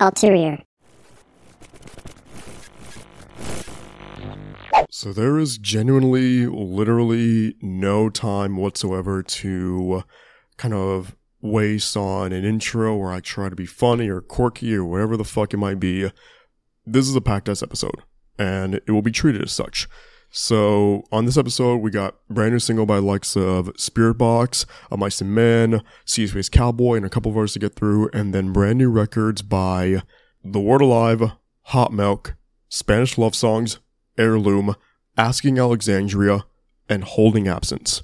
Ulterior. So there is genuinely, literally no time whatsoever to kind of waste on an intro where I try to be funny or quirky or whatever the fuck it might be. This is a packed ass episode, and it will be treated as such. So on this episode, we got brand new single by likes of Spirit Box, Of Mice and Men, Sea Space Cowboy, and a couple of others to get through, and then brand new records by The Word Alive, Hot Milk, Spanish Love Songs, Heirloom, Asking Alexandria, and Holding Absence.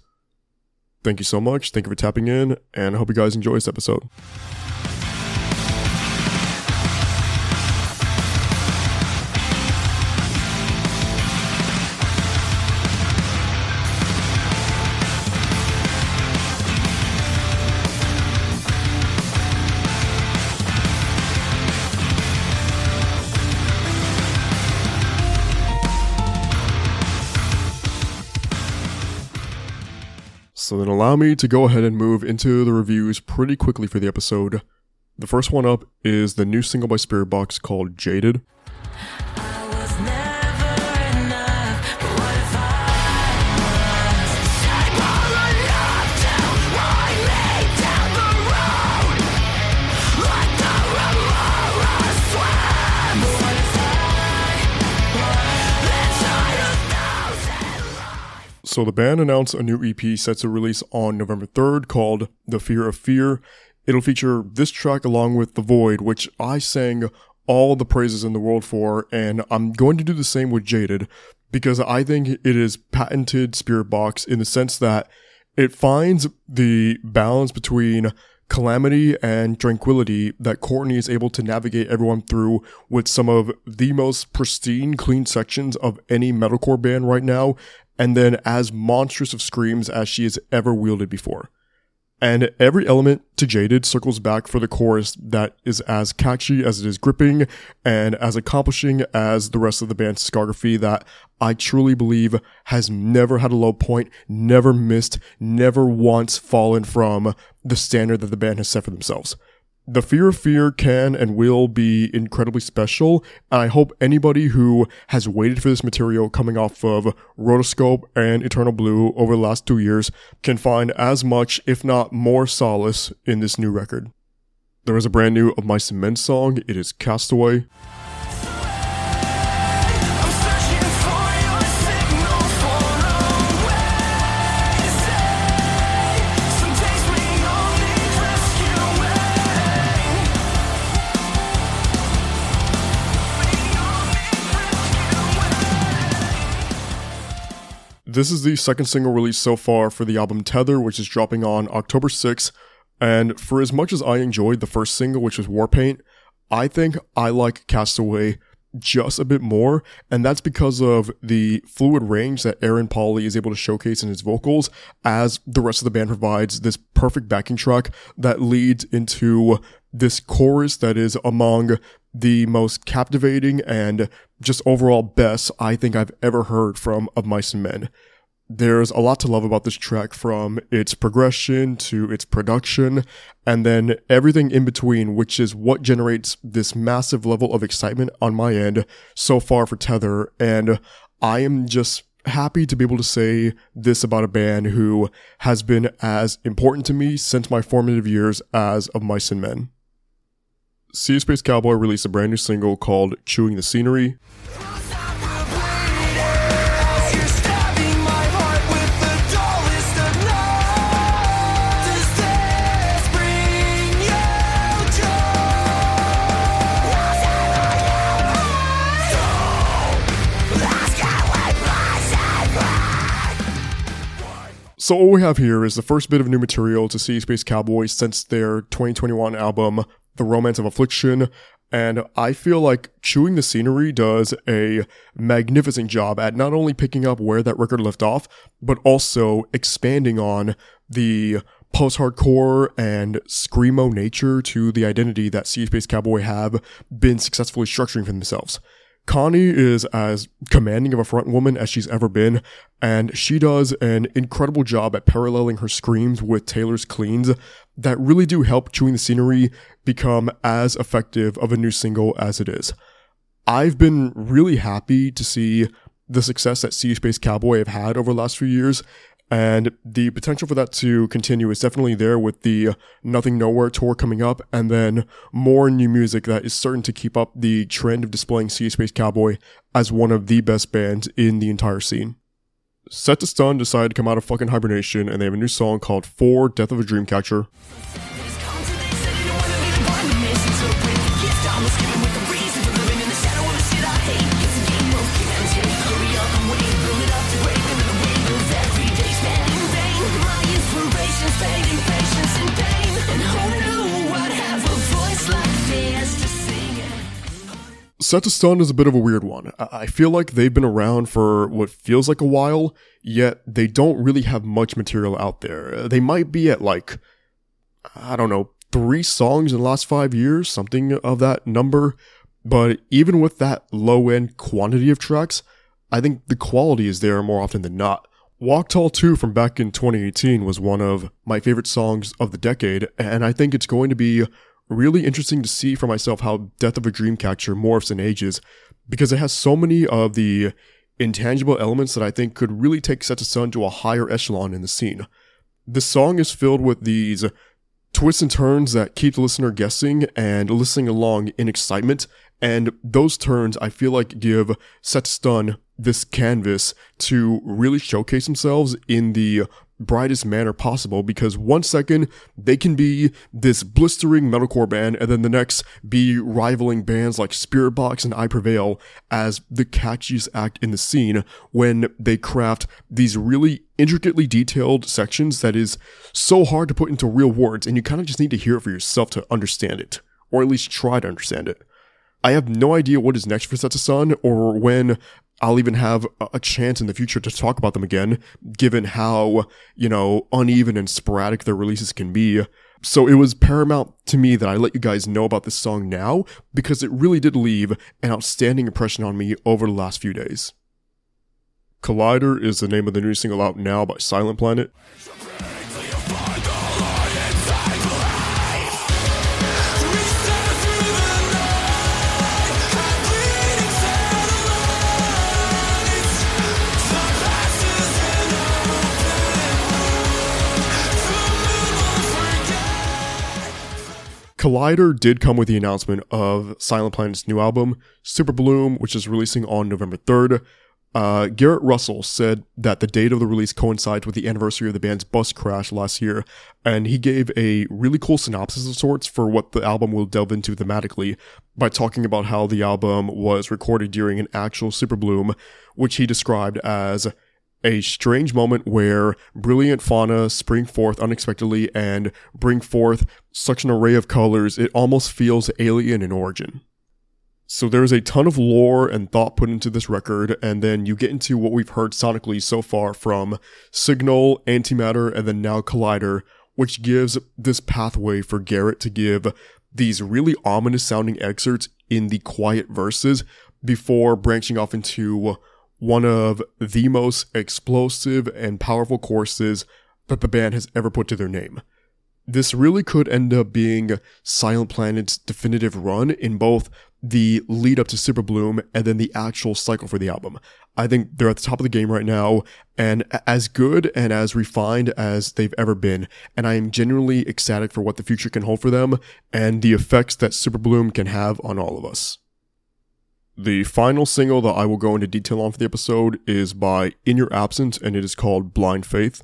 Thank you so much. Thank you for tapping in, and I hope you guys enjoy this episode. So then allow me to go ahead and move into the reviews pretty quickly for the episode. The first one up is the new single by Spiritbox called Jaded. So the band announced a new EP set to release on November 3rd called The Fear of Fear. It'll feature this track along with The Void, which I sang all the praises in the world for, and I'm going to do the same with Jaded because I think it is patented Spiritbox in the sense that it finds the balance between calamity and tranquility that Courtney is able to navigate everyone through with some of the most pristine, clean sections of any metalcore band right now, and then as monstrous of screams as she has ever wielded before. And every element to Jaded circles back for the chorus that is as catchy as it is gripping and as accomplishing as the rest of the band's discography that I truly believe has never had a low point, never missed, never once fallen from the standard that the band has set for themselves. The Fear of Fear can and will be incredibly special, and I hope anybody who has waited for this material coming off of Rotoscope and Eternal Blue over the last two years can find as much, if not more, solace in this new record. There is a brand new Of Mice and Men song, it is Castaway. This is the second single released so far for the album Tether, which is dropping on October 6th. And for as much as I enjoyed the first single, which was Warpaint, I think I like Castaway just a bit more, and that's because of the fluid range that Aaron Pauley is able to showcase in his vocals, as the rest of the band provides this perfect backing track that leads into this chorus that is among the most captivating and just overall best I think I've ever heard from Of Mice and Men. There's a lot to love about this track from its progression to its production and then everything in between, which is what generates this massive level of excitement on my end so far for Tether. And I am just happy to be able to say this about a band who has been as important to me since my formative years as Of Mice and Men. Sea Space Cowboy released a brand new single called Chewing the Scenery. So all we have here is the first bit of new material to Sea Space Cowboy since their 2021 album, The Romance of Affliction, and I feel like Chewing the Scenery does a magnificent job at not only picking up where that record left off, but also expanding on the post-hardcore and screamo nature to the identity that Sea Space Cowboy have been successfully structuring for themselves. Connie is as commanding of a front woman as she's ever been, and she does an incredible job at paralleling her screams with Taylor's cleans that really do help Chewing the Scenery become as effective of a new single as it is. I've been really happy to see the success that Sea Space Cowboy have had over the last few years, and the potential for that to continue is definitely there with the Nothing Nowhere tour coming up, and then more new music that is certain to keep up the trend of displaying Sea Space Cowboy as one of the best bands in the entire scene. Set to Stun decided to come out of fucking hibernation, and they have a new song called For Death of a Dreamcatcher. Set to Stun is a bit of a weird one. I I feel like they've been around for what feels like a while, yet they don't really have much material out there. Uh, they might be at like, I don't know, three songs in the last five years, something of that number. But even with that low end quantity of tracks, I think the quality is there more often than not. Walk Tall 2 from back in 2018 was one of my favorite songs of the decade, and I think it's going to be really interesting to see for myself how Death of a Dreamcatcher morphs and ages, because it has so many of the intangible elements that I think could really take Set to a higher echelon in the scene. The song is filled with these twists and turns that keep the listener guessing and listening along in excitement. And those turns, I feel like, give Set to Stun this canvas to really showcase themselves in the brightest manner possible because one second they can be this blistering metalcore band and then the next be rivaling bands like Spiritbox and I Prevail as the catchiest act in the scene when they craft these really intricately detailed sections that is so hard to put into real words and you kind of just need to hear it for yourself to understand it or at least try to understand it. I have no idea what is next for Set to Stun or when I'll even have a- chance in the future to talk about them again, given how, you know, uneven and sporadic their releases can be. So it was paramount to me that I let you guys know about this song now because it really did leave an outstanding impression on me over the last few days. Collider is the name of the new single out now by Silent Planet. Collider did come with the announcement of Silent Planet's new album, Super Bloom, which is releasing on November 3rd. Uh, Garrett Russell said that the date of the release coincides with the anniversary of the band's bus crash last year, and he gave a really cool synopsis of sorts for what the album will delve into thematically by talking about how the album was recorded during an actual Super Bloom, which he described as a strange moment where brilliant fauna spring forth unexpectedly and bring forth such an array of colors it almost feels alien in origin. So there's a ton of lore and thought put into this record, and then you get into what we've heard sonically so far from Signal, Antimatter, and then now Collider, which gives this pathway for Garrett to give these really ominous sounding excerpts in the quiet verses before branching off into one of the most explosive and powerful courses that the band has ever put to their name. This really could end up being Silent Planet's definitive run in both the lead up to Super Bloom and then the actual cycle for the album. I think they're at the top of the game right now and as good and as refined as they've ever been. And I am genuinely ecstatic for what the future can hold for them and the effects that Super Bloom can have on all of us. The final single that I will go into detail on for the episode is by In Your Absence and it is called Blind Faith.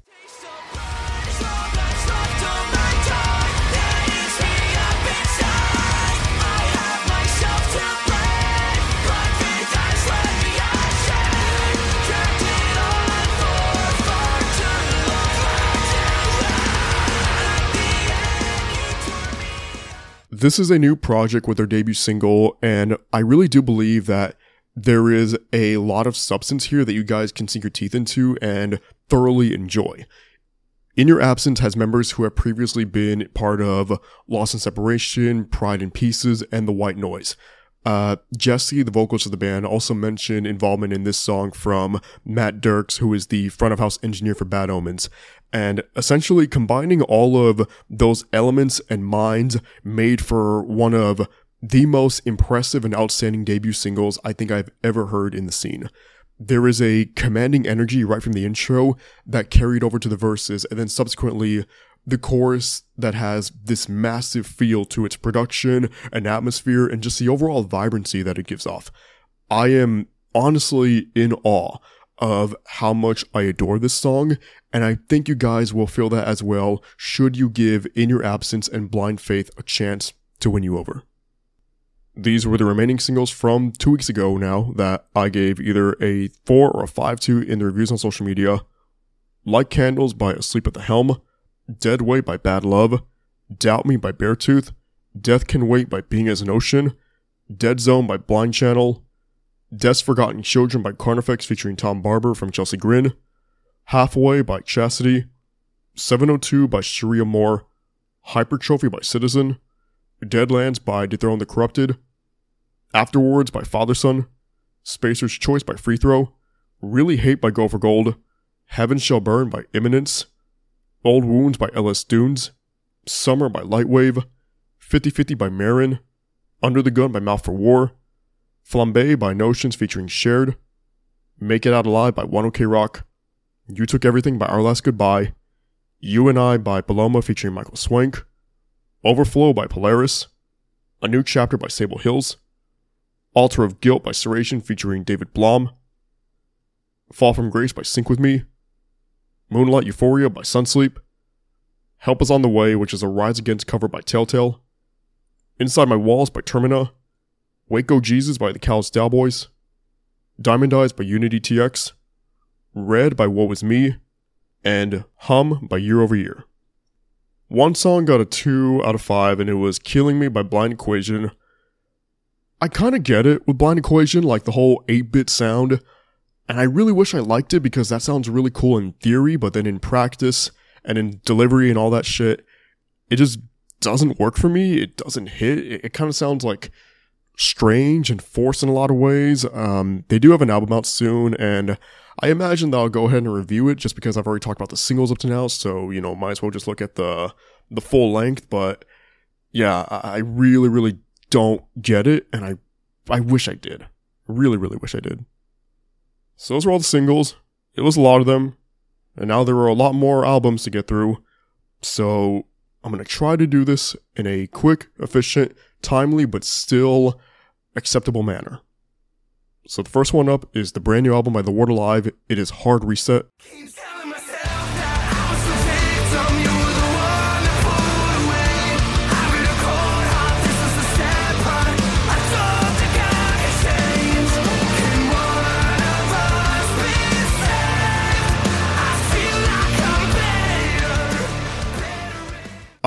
This is a new project with their debut single, and I really do believe that there is a lot of substance here that you guys can sink your teeth into and thoroughly enjoy. In Your Absence has members who have previously been part of Lost and Separation, Pride in Pieces, and The White Noise. Uh, Jesse, the vocalist of the band, also mentioned involvement in this song from Matt Dirks, who is the front of house engineer for Bad Omens. And essentially combining all of those elements and minds made for one of the most impressive and outstanding debut singles I think I've ever heard in the scene. There is a commanding energy right from the intro that carried over to the verses, and then subsequently the chorus that has this massive feel to its production and atmosphere and just the overall vibrancy that it gives off. I am honestly in awe of how much I adore this song, and I think you guys will feel that as well should you give In Your Absence and Blind Faith a chance to win you over. These were the remaining singles from two weeks ago now that I gave either a 4 or a 5 to in the reviews on social media. Like Candles by Asleep at the Helm, Dead Weight by Bad Love, Doubt Me by Beartooth, Death Can Wait by Being as an Ocean, Dead Zone by Blind Channel, Death's Forgotten Children by Carnifex featuring Tom Barber from Chelsea Grin, Halfway by Chastity, 702 by Sharia Moore, Hypertrophy by Citizen, Deadlands by Dethrone the Corrupted, Afterwards by Father Son, Spacer's Choice by Free Throw, Really Hate by Go for Gold, Heaven Shall Burn by Imminence, Old Wounds by LS Dunes, Summer by Lightwave, 5050 by Marin, Under the Gun by Mouth for War, Flambe by Notions featuring Shared, Make It Out Alive by ONE OK ROCK, You Took Everything by Our Last Goodbye, You and I by Paloma featuring Michael Swank, Overflow by Polaris, A New Chapter by Sable Hills, Altar of Guilt by Serration featuring David Blom, Fall from Grace by Sync With Me, Moonlight Euphoria by Sunsleep, Help Is on the Way, which is a Rise Against cover by Telltale, Inside My Walls by Termina, Wake Waco Jesus by the Callous Cowboys, Diamond Eyes by Unity TX, Red by What Was Me, and Hum by Year Over Year. One song got a 2 out of 5, and it was Killing Me by Blind Equation. I kind of get it with Blind Equation, like the whole 8 bit sound, and I really wish I liked it because that sounds really cool in theory, but then in practice and in delivery and all that shit, it just doesn't work for me. It doesn't hit. It, it kind of sounds like strange and forced in a lot of ways. Um, they do have an album out soon, and I imagine that I'll go ahead and review it just because I've already talked about the singles up to now. So you know, might as well just look at the the full length. But yeah, I, I really, really don't get it, and I I wish I did. Really, really wish I did. So those were all the singles. It was a lot of them, and now there are a lot more albums to get through. So I'm gonna try to do this in a quick, efficient, timely, but still acceptable manner. So the first one up is the brand new album by The Word Alive. It is Hard Reset.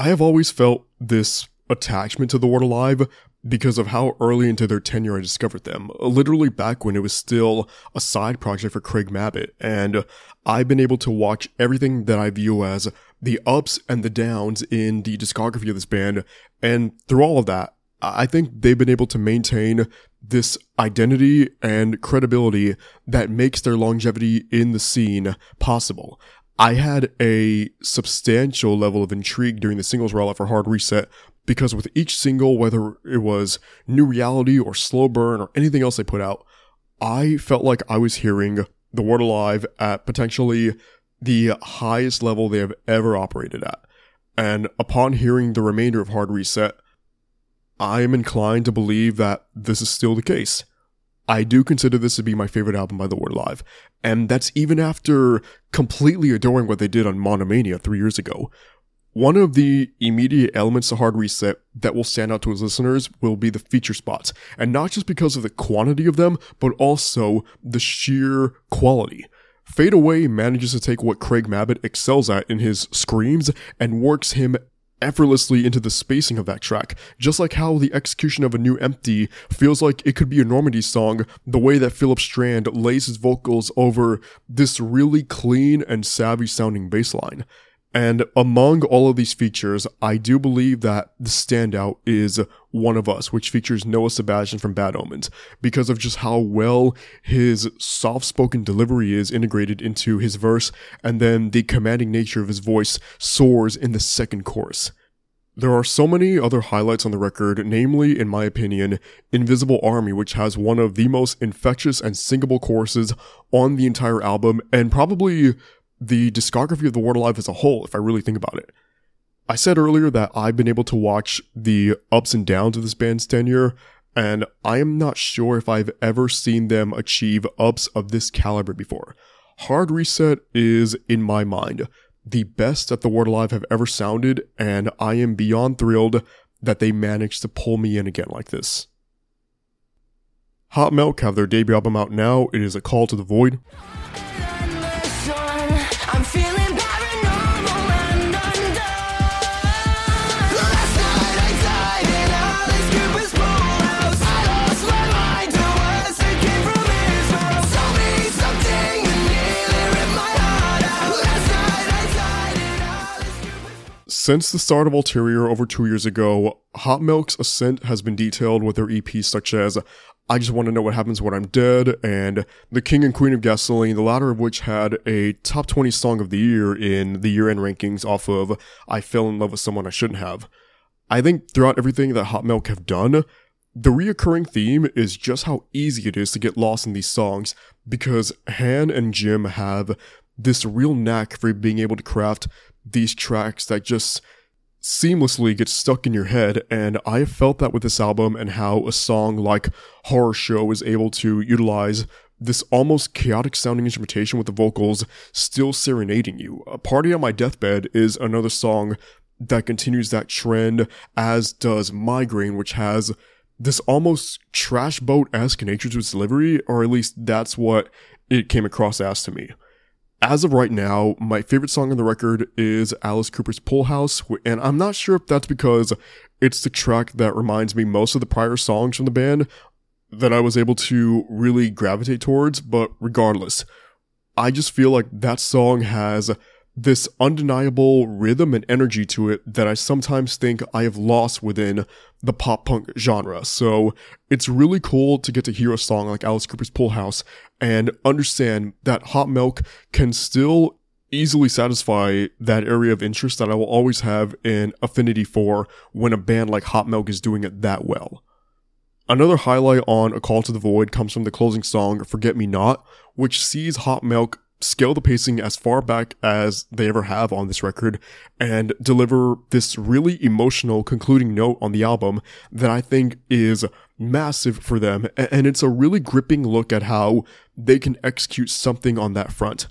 I have always felt this attachment to The Word Alive because of how early into their tenure I discovered them. Literally back when it was still a side project for Craig Mabbitt. And I've been able to watch everything that I view as the ups and the downs in the discography of this band. And through all of that, I think they've been able to maintain this identity and credibility that makes their longevity in the scene possible. I had a substantial level of intrigue during the singles rollout for Hard Reset because with each single, whether it was New Reality or Slow Burn or anything else they put out, I felt like I was hearing The Word Alive at potentially the highest level they have ever operated at. And upon hearing the remainder of Hard Reset, I am inclined to believe that this is still the case. I do consider this to be my favorite album by The Word Alive, and that's even after completely adoring what they did on Monomania three years ago. One of the immediate elements to Hard Reset that will stand out to his listeners will be the feature spots, and not just because of the quantity of them, but also the sheer quality. Fade Away manages to take what Craig Mabbitt excels at in his screams and works him effortlessly into the spacing of that track, just like how the execution of a new empty feels like it could be a Normandie song, the way that Philip Strand lays his vocals over this really clean and savvy sounding bass line. And among all of these features, I do believe that the standout is One of Us, which features Noah Sebastian from Bad Omens, because of just how well his soft spoken delivery is integrated into his verse, and then the commanding nature of his voice soars in the second chorus. There are so many other highlights on the record, namely, in my opinion, Invisible Army, which has one of the most infectious and singable choruses on the entire album, and probably the discography of The Word Alive as a whole, if I really think about it. I said earlier that I've been able to watch the ups and downs of this band's tenure, and I am not sure if I've ever seen them achieve ups of this caliber before. Hard Reset is, in my mind, the best that The Word Alive have ever sounded, and I am beyond thrilled that they managed to pull me in again like this. Hot Milk have their debut album out now. It is a call to the void. Since the start of Ulterior over two years ago, Hot Milk's ascent has been detailed with their EPs such as I Just Want to Know What Happens When I'm Dead and The King and Queen of Gasoline, the latter of which had a top 20 song of the year in the year end rankings off of I Fell in Love with Someone I Shouldn't Have. I think throughout everything that Hot Milk have done, the reoccurring theme is just how easy it is to get lost in these songs because Han and Jim have this real knack for being able to craft these tracks that just seamlessly get stuck in your head and I have felt that with this album and how a song like Horror Show is able to utilize this almost chaotic sounding instrumentation with the vocals still serenading you. A Party on My Deathbed is another song that continues that trend, as does Migraine, which has this almost trash boat esque nature to its delivery, or at least that's what it came across as to me. As of right now, my favorite song on the record is Alice Cooper's Pool House, and I'm not sure if that's because it's the track that reminds me most of the prior songs from the band that I was able to really gravitate towards, but regardless, I just feel like that song has this undeniable rhythm and energy to it that I sometimes think I have lost within the pop punk genre. So it's really cool to get to hear a song like Alice Cooper's Pool House and understand that Hot Milk can still easily satisfy that area of interest that I will always have an affinity for when a band like Hot Milk is doing it that well. Another highlight on A Call to the Void comes from the closing song Forget Me Not, which sees Hot Milk scale the pacing as far back as they ever have on this record and deliver this really emotional concluding note on the album that I think is massive for them. And it's a really gripping look at how they can execute something on that front.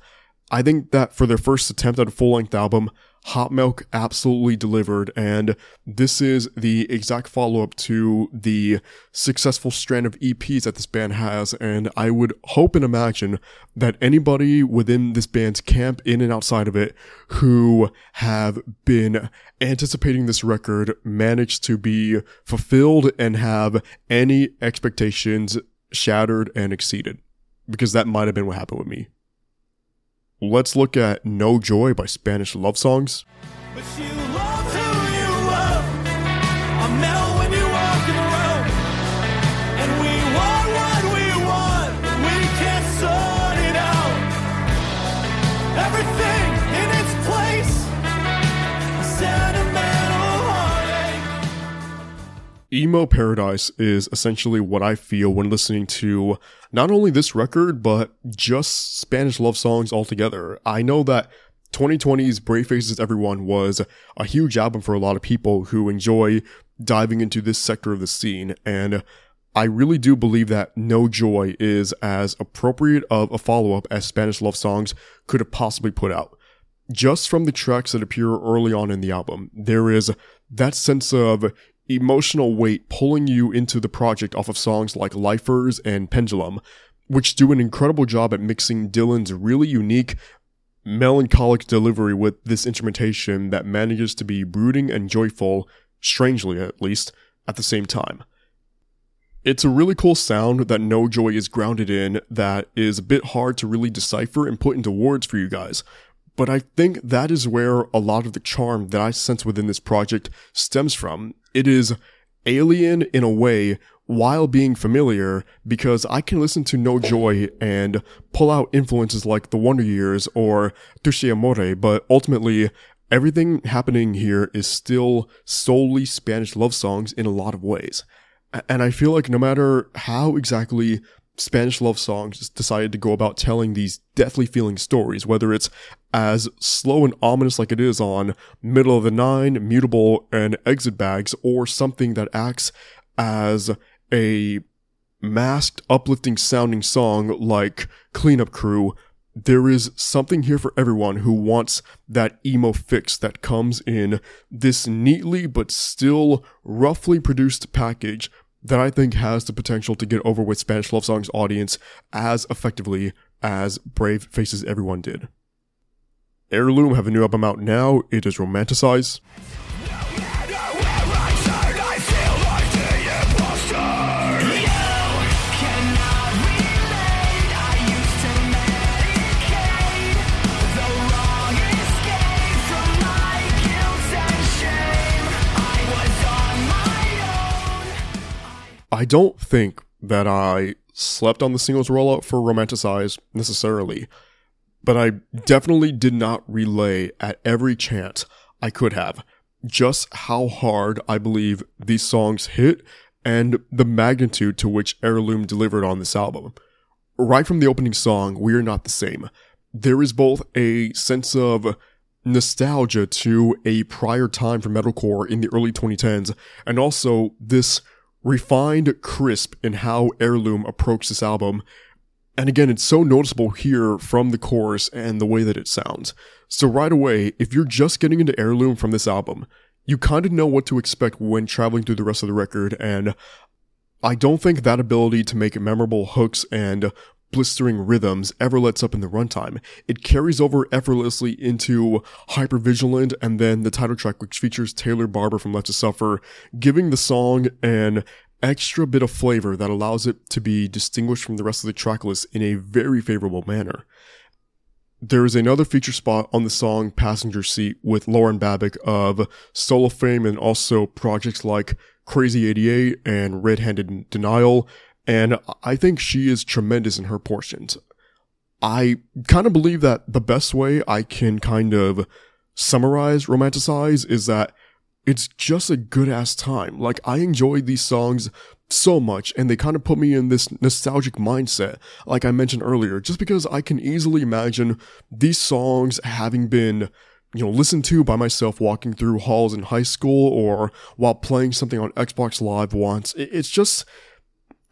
I think that for their first attempt at a full length album, Hot Milk absolutely delivered, and this is the exact follow up to the successful strand of EPs that this band has. And I would hope and imagine that anybody within this band's camp, in and outside of it, who have been anticipating this record managed to be fulfilled and have any expectations shattered and exceeded. Because that might have been what happened with me. Let's look at No Joy by Spanish Love Songs. Emo Paradise is essentially what I feel when listening to not only this record, but just Spanish love songs altogether. I know that 2020's Brave Faces Everyone was a huge album for a lot of people who enjoy diving into this sector of the scene, and I really do believe that No Joy is as appropriate of a follow up as Spanish love songs could have possibly put out just from the tracks that appear early on in the album, there is that sense of emotional weight pulling you into the project off of songs like Lifers and Pendulum, which do an incredible job at mixing Dylan's really unique, melancholic delivery with this instrumentation that manages to be brooding and joyful, strangely at least, at the same time. It's a really cool sound that No Joy is grounded in that is a bit hard to really decipher and put into words for you guys. But I think that is where a lot of the charm that I sense within this project stems from. It is alien in a way while being familiar because I can listen to No Joy and pull out influences like The Wonder Years or Touché Amoré, but ultimately everything happening here is still solely Spanish love songs in a lot of ways. And I feel like no matter how exactly Spanish love songs decided to go about telling these deathly feeling stories, whether it's as slow and ominous like it is on Middle of the Nine, Mutable, and Exit Bags, or something that acts as a masked, uplifting sounding song like Cleanup Crew, there is something here for everyone who wants that emo fix that comes in this neatly but still roughly produced package that I think has the potential to get over with Spanish Love Songs audience as effectively as Brave Faces Everyone did. Heirloom have a new album out now. It is Romanticize. I don't think that I slept on the singles rollout for Romanticize necessarily, but I definitely did not relay at every chance I could have just how hard I believe these songs hit and the magnitude to which Heirloom delivered on this album. Right from the opening song, We Are Not the Same, there is both a sense of nostalgia to a prior time for metalcore in the early 2010s, and also this refined crisp in how Heirloom approached this album. And again, it's so noticeable here from the chorus and the way that it sounds. So right away, if you're just getting into Heirloom from this album, you kind of know what to expect when traveling through the rest of the record, and I don't think that ability to make memorable hooks and blistering rhythms ever lets up in the runtime. It carries over effortlessly into Hypervigilant and then the title track which features Taylor Barber from Left to Suffer, giving the song an extra bit of flavor that allows it to be distinguished from the rest of the track list in a very favorable manner. There is another feature spot on the song Passenger Seat with Lauren Babic of solo fame and also projects like Crazy 88 and Red Handed Denial, and I think she is tremendous in her portions. I kind of believe that the best way I can kind of summarize Romanticize is that it's just a good ass time. Like, I enjoyed these songs so much, and they kind of put me in this nostalgic mindset, like I mentioned earlier, just because I can easily imagine these songs having been you know, listened to by myself walking through halls in high school or while playing something on Xbox Live once. It's just,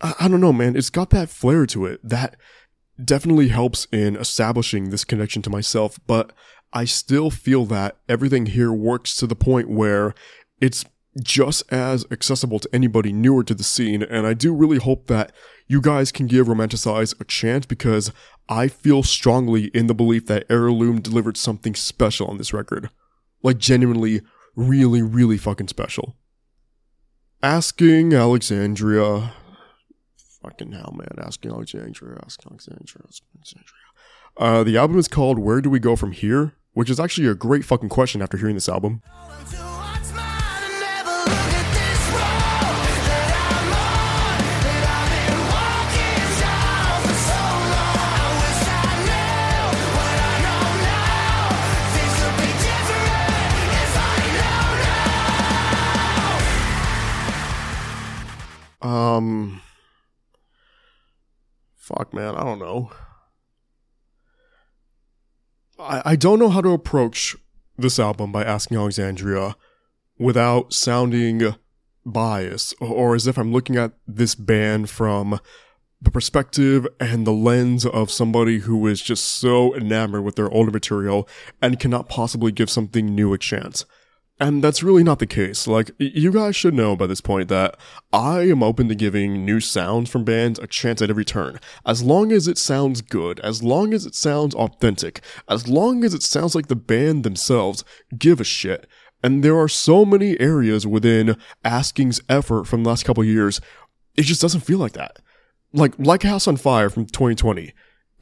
I I don't know, man. It's got that flair to it that definitely helps in establishing this connection to myself, but I still feel that everything here works to the point where it's just as accessible to anybody newer to the scene, and I do really hope that you guys can give Romanticize a chance because I feel strongly in the belief that Heirloom delivered something special on this record. Like, genuinely, really, really fucking special. Asking Alexandria. Fucking hell, man. Asking Alexandria, asking Alexandria, asking Alexandria. Uh, the album is called Where Do We Go From Here? Which is actually a great fucking question after hearing this album. Um, fuck, man, I don't know. I, I don't know how to approach this album by asking Alexandria without sounding biased or, or as if I'm looking at this band from the perspective and the lens of somebody who is just so enamored with their older material and cannot possibly give something new a chance. And that's really not the case. Like, you guys should know by this point that I am open to giving new sounds from bands a chance at every turn. As long as it sounds good, as long as it sounds authentic, as long as it sounds like the band themselves give a shit. And there are so many areas within Asking's effort from the last couple years, it just doesn't feel like that. Like, like House on Fire from 2020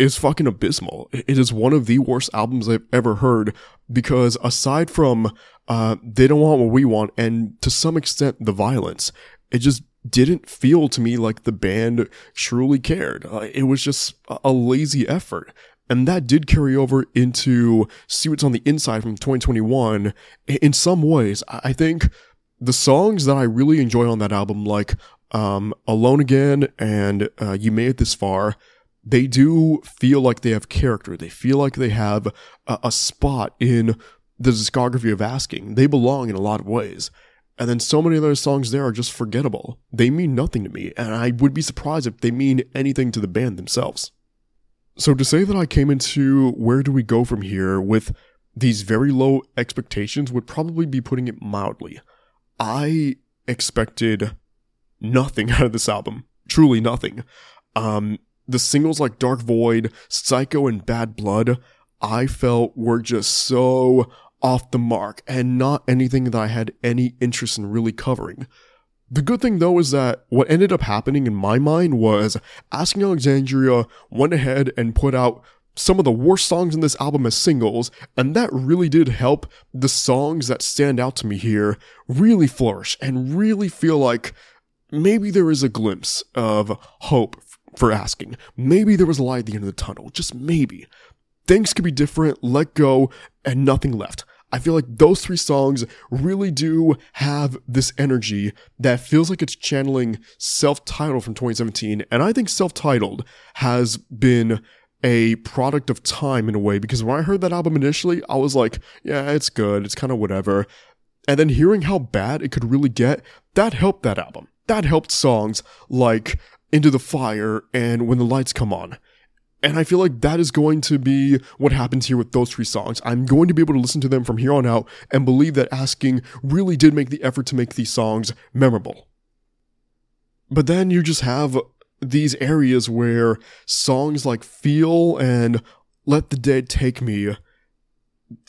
is fucking abysmal. It is one of the worst albums I've ever heard because aside from uh, They Don't Want What We Want and to some extent the violence, it just didn't feel to me like the band truly cared. Uh, it was just a- lazy effort. And that did carry over into See What's on the Inside from 2021. In some ways, I think the songs that I really enjoy on that album, like um, Alone Again and uh, You Made It This Far, they do feel like they have character. They feel like they have a, a spot in the discography of Asking. They belong in a lot of ways. And then so many other songs there are just forgettable. They mean nothing to me, and I would be surprised if they mean anything to the band themselves. So to say that I came into Where Do We Go From Here with these very low expectations would probably be putting it mildly. I expected nothing out of this album. Truly nothing. Um, the singles like Dark Void, Psycho, and Bad Blood, I felt were just so off the mark and not anything that I had any interest in really covering. The good thing though is that what ended up happening in my mind was Asking Alexandria went ahead and put out some of the worst songs in this album as singles, and that really did help the songs that stand out to me here really flourish and really feel like maybe there is a glimpse of hope for asking. Maybe there was a light at the end of the tunnel, just maybe. Things could be different, let go, and nothing left. I feel like those three songs really do have this energy that feels like it's channeling self titled from 2017. And I think self titled has been a product of time in a way because when I heard that album initially, I was like, yeah, it's good. It's kind of whatever. And then hearing how bad it could really get, that helped that album. That helped songs like Into the Fire and When the Lights Come On. And I feel like that is going to be what happens here with those three songs. I'm going to be able to listen to them from here on out and believe that Asking really did make the effort to make these songs memorable. But then you just have these areas where songs like Feel and Let the Dead Take Me,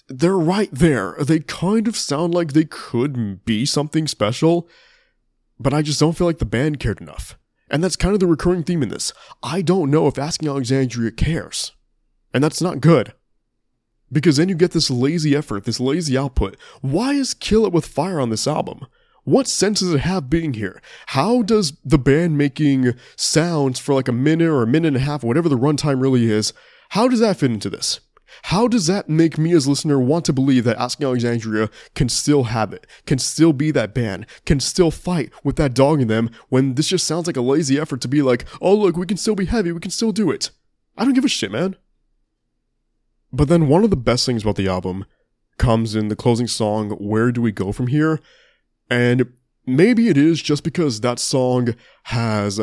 they're right there. They kind of sound like they could be something special, but I just don't feel like the band cared enough. And that's kind of the recurring theme in this. I don't know if Asking Alexandria cares. And that's not good. Because then you get this lazy effort, this lazy output. Why is Kill It With Fire on this album? What sense does it have being here? How does the band making sounds for like a minute or a minute and a half, whatever the runtime really is, how does that fit into this? How does that make me as a listener want to believe that Asking Alexandria can still have it, can still be that band, can still fight with that dog in them when this just sounds like a lazy effort to be like, oh look, we can still be heavy, we can still do it. I don't give a shit, man. But then one of the best things about the album comes in the closing song, Where Do We Go From Here? And maybe it is just because that song has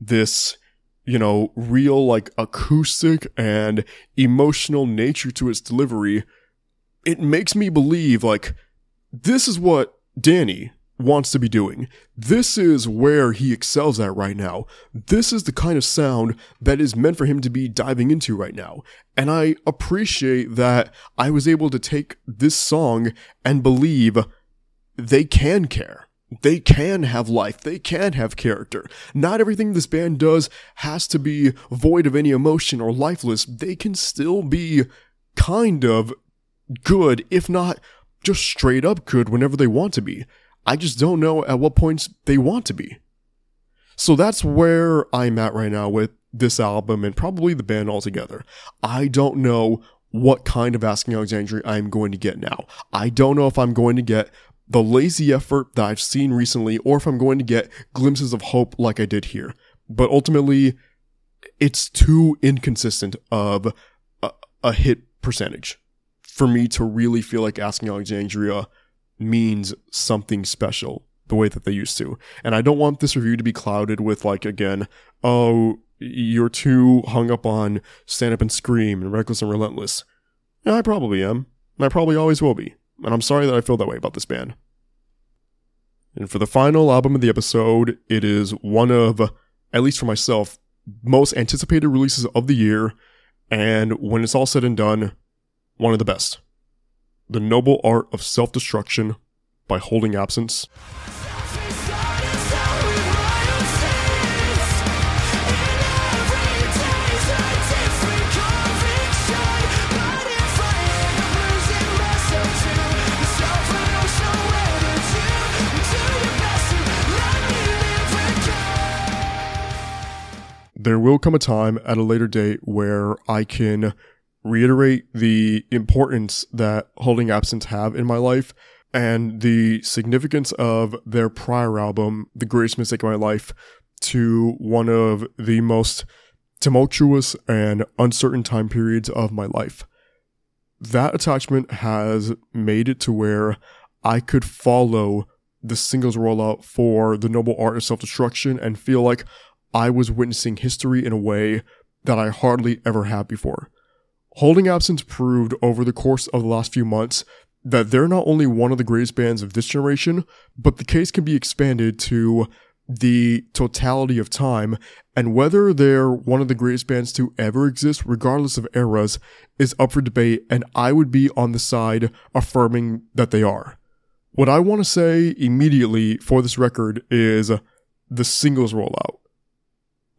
this, you know, real like acoustic and emotional nature to its delivery. It makes me believe like this is what Danny wants to be doing. This is where he excels at right now. This is the kind of sound that is meant for him to be diving into right now. And I appreciate that I was able to take this song and believe they can care. They can have life. They can have character. Not everything this band does has to be void of any emotion or lifeless. They can still be kind of good, if not just straight up good whenever they want to be. I just don't know at what points they want to be. So that's where I'm at right now with this album and probably the band altogether. I don't know what kind of Asking Alexandria I'm going to get now. I don't know if I'm going to get the lazy effort that I've seen recently or if I'm going to get glimpses of hope like I did here. But ultimately, it's too inconsistent of a, a hit percentage for me to really feel like Asking Alexandria means something special the way that they used to. And I don't want this review to be clouded with like again, oh, you're too hung up on stand up and scream and reckless and relentless. Yeah, I probably am. And I probably always will be. And I'm sorry that I feel that way about this band. And for the final album of the episode, it is one of, at least for myself, most anticipated releases of the year. And when it's all said and done, one of the best. The Noble Art of Self Destruction by Holding Absence. There will come a time at a later date where I can reiterate the importance that Holding Absence have in my life and the significance of their prior album, The Greatest Mistake of My Life, to one of the most tumultuous and uncertain time periods of my life. That attachment has made it to where I could follow the singles rollout for The Noble Art of Self Destruction and feel like I was witnessing history in a way that I hardly ever have before. Holding Absence proved over the course of the last few months that they're not only one of the greatest bands of this generation, but the case can be expanded to the totality of time, and whether they're one of the greatest bands to ever exist, regardless of eras, is up for debate, and I would be on the side affirming that they are. What I want to say immediately for this record is the singles rollout.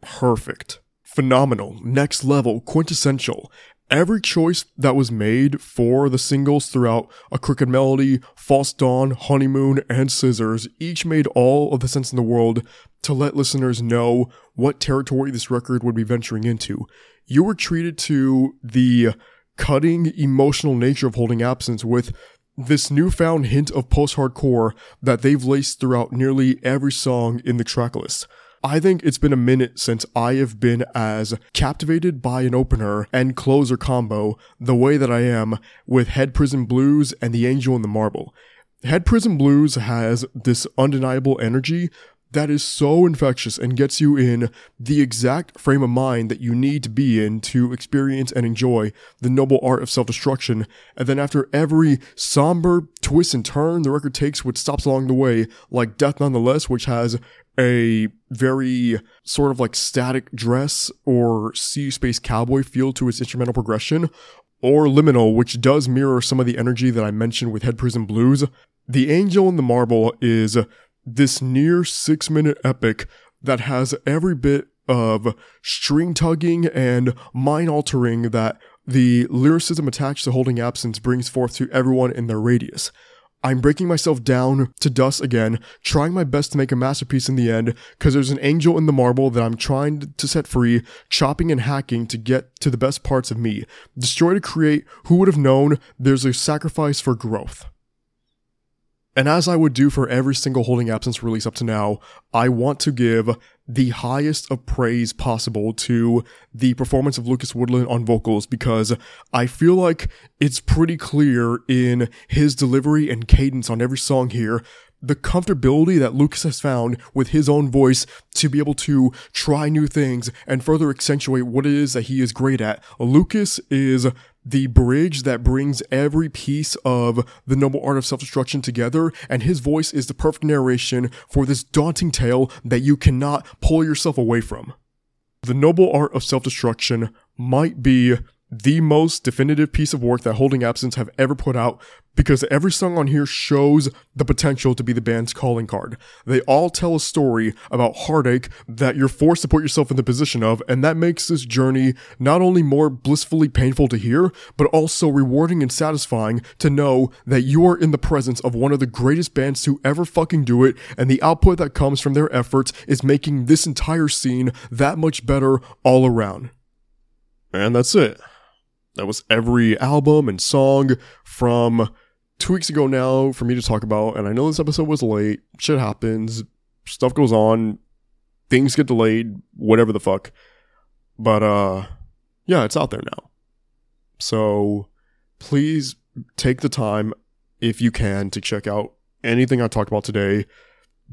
Perfect. Phenomenal. Next level. Quintessential. Every choice that was made for the singles throughout A Crooked Melody, False Dawn, Honeymoon, and Scissors each made all of the sense in the world to let listeners know what territory this record would be venturing into. You were treated to the cutting emotional nature of holding absence with this newfound hint of post-hardcore that they've laced throughout nearly every song in the tracklist. I think it's been a minute since I have been as captivated by an opener and closer combo the way that I am with Head Prison Blues and The Angel in the Marble. Head Prison Blues has this undeniable energy that is so infectious and gets you in the exact frame of mind that you need to be in to experience and enjoy the noble art of self destruction. And then after every somber twist and turn the record takes, which stops along the way, like Death Nonetheless, which has a very sort of like static dress or SeeYouSpaceCowboy feel to its instrumental progression, or Liminal, which does mirror some of the energy that I mentioned with Head Prison Blues. The Angel in the Marble is this near six minute epic that has every bit of string tugging and mind altering that the lyricism attached to holding absence brings forth to everyone in their radius. I'm breaking myself down to dust again, trying my best to make a masterpiece in the end, because there's an angel in the marble that I'm trying to set free, chopping and hacking to get to the best parts of me. Destroy to create, who would have known there's a sacrifice for growth. And as I would do for every single Holding Absence release up to now, I want to give the highest of praise possible to the performance of Lucas Woodland on vocals because I feel like it's pretty clear in his delivery and cadence on every song here the comfortability that Lucas has found with his own voice to be able to try new things and further accentuate what it is that he is great at. Lucas is the bridge that brings every piece of the noble art of self-destruction together, and his voice is the perfect narration for this daunting tale that you cannot pull yourself away from. The noble art of self-destruction might be the most definitive piece of work that Holding Absence have ever put out because every song on here shows the potential to be the band's calling card. They all tell a story about heartache that you're forced to put yourself in the position of, and that makes this journey not only more blissfully painful to hear, but also rewarding and satisfying to know that you are in the presence of one of the greatest bands to ever fucking do it, and the output that comes from their efforts is making this entire scene that much better all around. And that's it. That was every album and song from two weeks ago now for me to talk about. And I know this episode was late. Shit happens. Stuff goes on. Things get delayed. Whatever the fuck. But, uh, yeah, it's out there now. So please take the time, if you can, to check out anything I talked about today.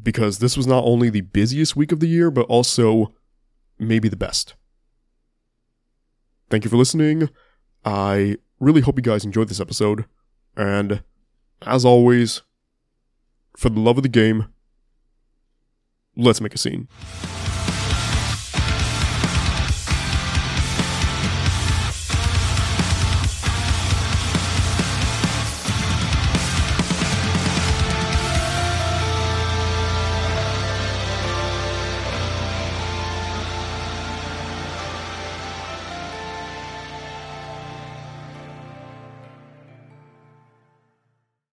Because this was not only the busiest week of the year, but also maybe the best. Thank you for listening. I really hope you guys enjoyed this episode. And as always, for the love of the game, let's make a scene.